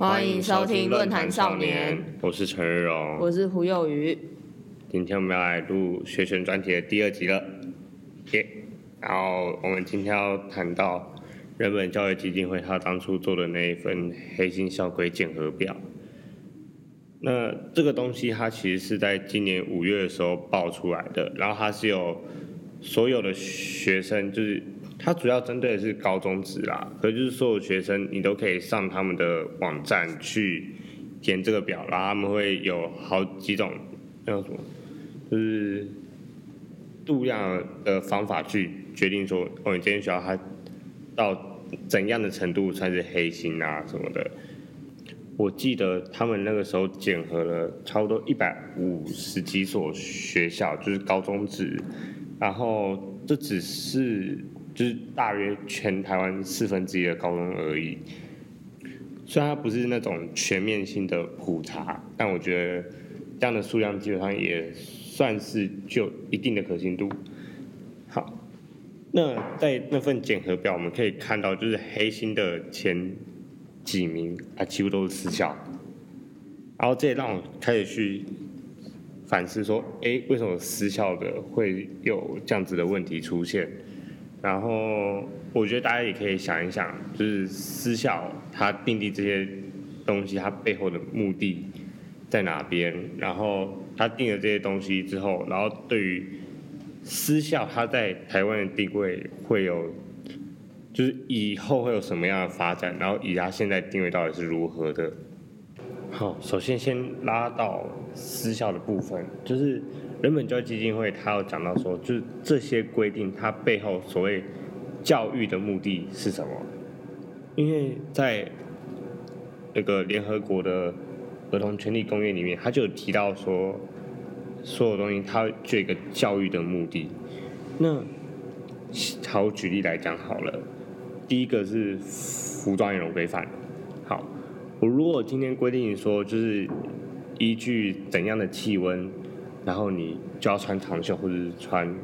欢迎收听论坛少年，我是陈日荣，我是胡幼瑜。今天我们要来录学生专题的第二集了，耶！然后我们今天要谈到人本教育基金会他当初做的那一份黑心校规检核表。那这个东西它其实是在今年五月的时候爆出来的，然后它是有所有的学生，就是它主要针对的是高中职啦，可就是所有学生你都可以上他们的网站去填这个表，然后他们会有好几种叫什么，就是度量的方法去决定说，哦，你这间学校它到怎样的程度算是黑心啊什么的。我记得他们那个时候检核了差不多一百五十几所学校，就是高中职，然后这只是是大约全台湾四分之一的高中而已。虽然它不是那种全面性的普查，但我觉得这样的数量基本上也算是就一定的可信度。好，那在那份检核表我们可以看到，就是黑心的前。几名啊，几乎都是私校，然后这也让我开始去反思说，哎，为什么私校的会有这样子的问题出现？然后我觉得大家也可以想一想，就是私校它订立这些东西，它背后的目的在哪边？然后他定了这些东西之后，然后对于私校它在台湾的地位会有。就是以后会有什么样的发展，然后以他现在定位到底是如何的。好，首先先拉到私校的部分，就是人本教育基金会，他有讲到说，就是这些规定它背后所谓教育的目的是什么？因为在那个联合国的儿童权利公约里面，他就有提到说，所有东西它就一个教育的目的。那好，举例来讲好了。第一个是服装有规范。好，我如果今天规定说，就是依据怎样的气温，然后你就要穿长袖或者是穿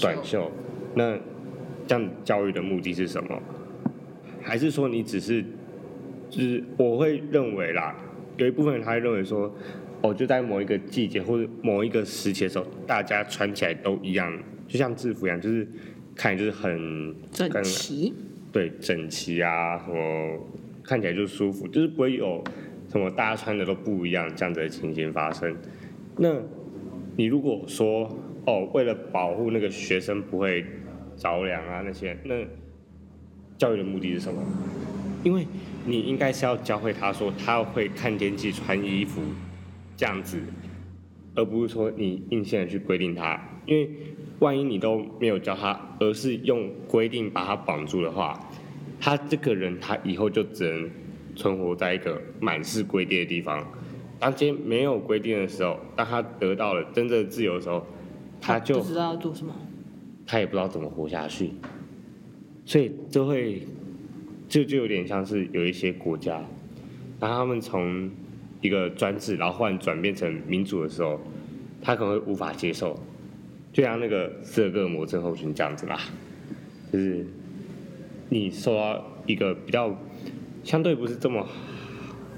短袖，那这样教育的目的是什么？还是说你只是，就是我会认为啦，有一部分人他会认为说，哦，就在某一个季节或者某一个时期的时候，大家穿起来都一样，就像制服一样，就是看就是很整齐。对，整齐啊，什么看起来就舒服，就是不会有什么大家穿的都不一样这样子的情形发生。那你如果说哦，为了保护那个学生不会着凉啊那些，那教育的目的是什么？因为你应该是要教会他说他会看天气穿衣服这样子，而不是说你硬性的去规定他，因为。万一你都没有教他，而是用规定把他绑住的话，他这个人他以后就只能存活在一个满是规定的地方。当今天没有规定的时候，当他得到了真正的自由的时候，他就不知道要做什么，他也不知道怎么活下去。所以就会就就有点像是有一些国家，当他们从一个专制，然后换转变成民主的时候，他可能会无法接受。就像那个斯德哥尔摩症候群这样子啦，就是你受到一个比较相对不是这么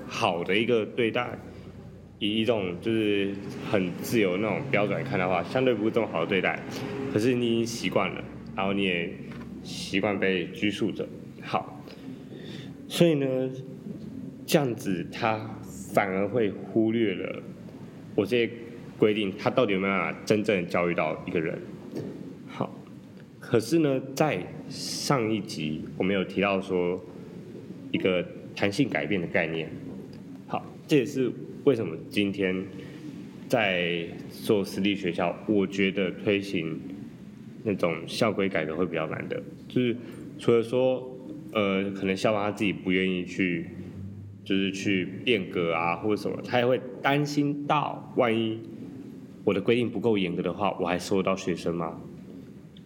好的一个对待，以一种就是很自由那种标准来看的话，相对不是这么好的对待，可是你已经习惯了，然后你也习惯被拘束着，好，所以呢，这样子他反而会忽略了我这些。规定他到底有没有办法真正教育到一个人？好，可是呢，在上一集我们有提到说一个弹性改变的概念。好，这也是为什么今天在做私立学校，我觉得推行那种校规改革会比较难的，就是除了说呃，可能校方他自己不愿意去，就是去变革啊或者什么，他也会担心到万一。我的规定不够严格的话，我还收得到学生吗？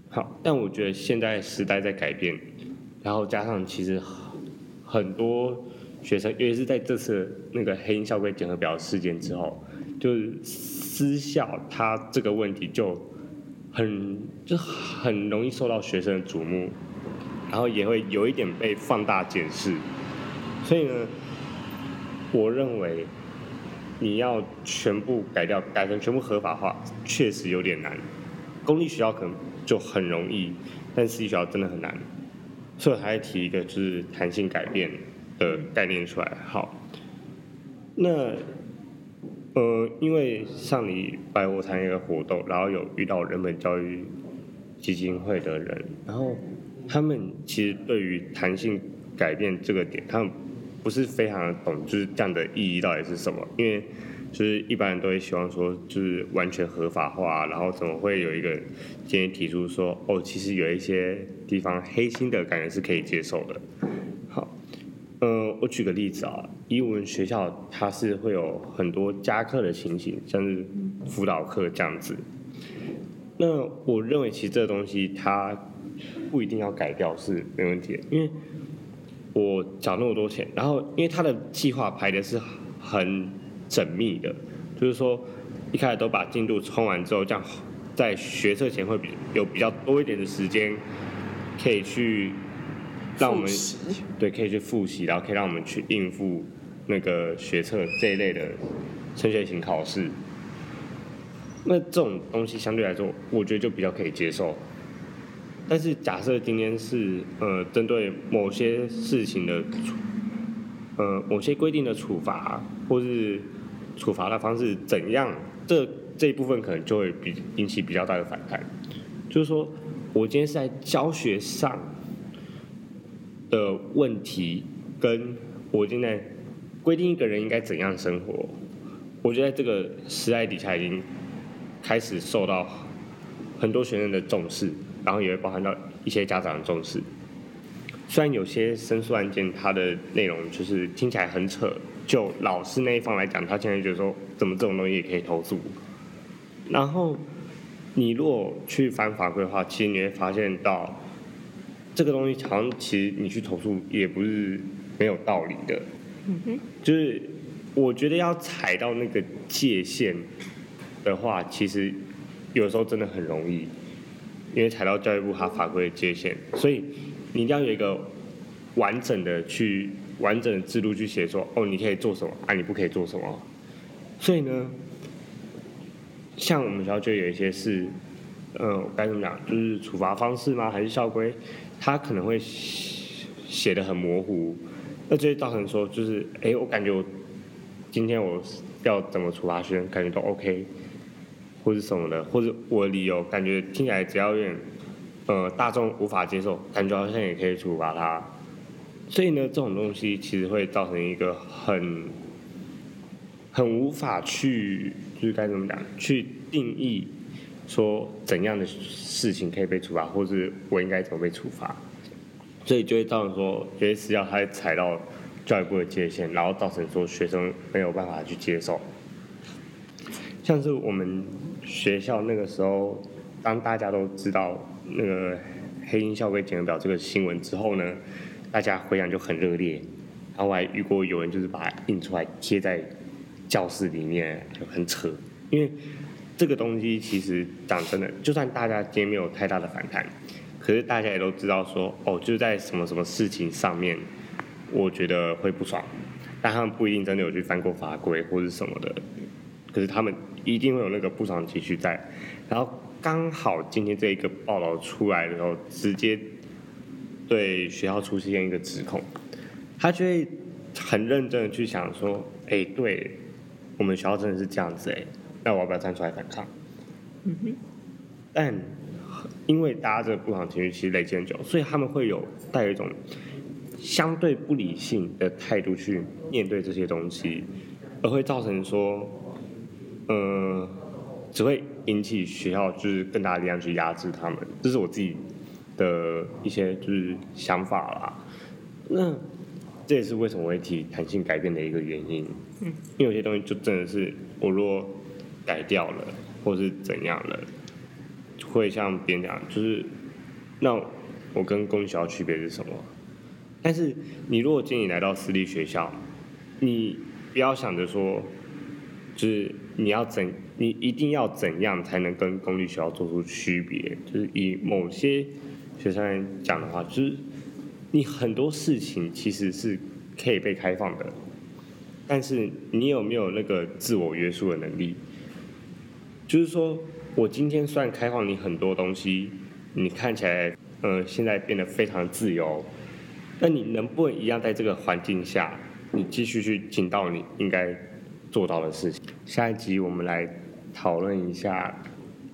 好，但我觉得现在时代在改变，然后加上其实很多学生，尤其是在这次那个黑鹰校规检核表事件之后，就是私校它这个问题就很就很容易受到学生的瞩目，然后也会有一点被放大检视，所以呢，我认为你要全部改掉，改成全部合法化，确实有点难。公立学校可能就很容易，但私立学校真的很难。所以我才提一个就是弹性改变的概念出来。好，那呃，因为上礼拜我参加一个活动，然后有遇到人本教育基金会的人，然后他们其实对于弹性改变这个点，他们不是非常懂，就是这样的意义到底是什么？因为就是一般人都会希望说，就是完全合法化，然后怎么会有一个今天提出说，哦，其实有一些地方黑心的感觉是可以接受的。好，呃，我举个例子啊，以我们学校它是会有很多加课的情形，像是辅导课这样子。那我认为其实这个东西它不一定要改掉是没问题的，因为我缴那么多钱，然后因为他的计划排的是很缜密的，就是说一开始都把进度冲完之后，这样在学测前会比有比较多一点的时间可以去让我们对可以去复习，然后可以让我们去应付那个学测这一类的升学型考试。那这种东西相对来说，我觉得就比较可以接受。但是假设今天是呃针对某些事情的处，呃某些规定的处罚，或是处罚的方式怎样，这这一部分可能就会比引起比较大的反弹。就是说我今天是在教学上的问题，跟我现在规定一个人应该怎样生活，我觉得这个时代底下已经开始受到很多学生的重视，然后也会包含到一些家长的重视。虽然有些申诉案件它的内容就是听起来很扯，就老师那一方来讲，他现在觉得说怎么这种东西也可以投诉。然后你如果去翻法规的话，其实你会发现到这个东西好像其实你去投诉也不是没有道理的。嗯哼，就是我觉得要踩到那个界限的话，其实有时候真的很容易，因为踩到教育部它法规的界限，所以你一定要有一个完整的去完整的制度去写说，哦，你可以做什么，啊，你不可以做什么。所以呢，像我们学校就有一些是，嗯，该怎么讲，就是处罚方式吗？还是校规？他可能会写写的很模糊，那就会造成说，就是，哎，我感觉我今天我要怎么处罚学生，感觉都 OK，或者什么的，或者我理由感觉听起来只要有点，呃，大众无法接受，感觉好像也可以处罚他。所以呢，这种东西其实会造成一个很很无法去，就是该怎么讲，去定义说怎样的事情可以被处罚，或是我应该怎么被处罚。所以就会造成说，有些私教他会踩到教育部的界限，然后造成说学生没有办法去接受。像是我们学校那个时候，当大家都知道那个黑鹰校规检核表这个新闻之后呢，大家回响就很热烈。然后我还遇过有人就是把它印出来贴在教室里面，就很扯。因为这个东西其实讲真的，就算大家今天没有太大的反弹，可是大家也都知道说，哦，就是在什么什么事情上面，我觉得会不爽，但他们不一定真的有去翻过法规或者什么的，可是他们一定会有那个不爽情绪在，然后刚好今天这一个报道出来的时候，直接对学校出现一个指控，他就会很认真的去想说，哎，对我们学校真的是这样子哎，那我要不要站出来反抗？嗯哼，但因为大家这个不爽情绪其实累积很久，所以他们会有带有一种相对不理性的态度去面对这些东西，而会造成说，呃，只会引起学校就是更大的力量去压制他们，这是我自己的一些就是想法啦。那这也是为什么我会提弹性改变的一个原因。嗯，因为有些东西就真的是我如果改掉了，或是怎样了，会像别人讲，就是那我跟公立学校区别是什么？但是你如果建议来到私立学校，你不要想着说，就是你要怎，你一定要怎样才能跟公立学校做出区别？就是以某些学生来讲的话，就是你很多事情其实是可以被开放的。但是你有没有那个自我约束的能力？就是说我今天虽然开放你很多东西，你看起来呃现在变得非常自由，那你能不能一样在这个环境下，你继续去尽到你应该做到的事情？下一集我们来讨论一下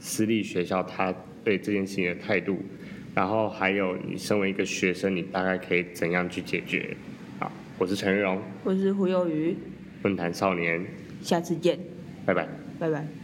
私立学校他对这件事情的态度，然后还有你身为一个学生，你大概可以怎样去解决？好，我是陈玉荣，我是胡幼瑜，论坛少年，下次见，拜拜。拜拜。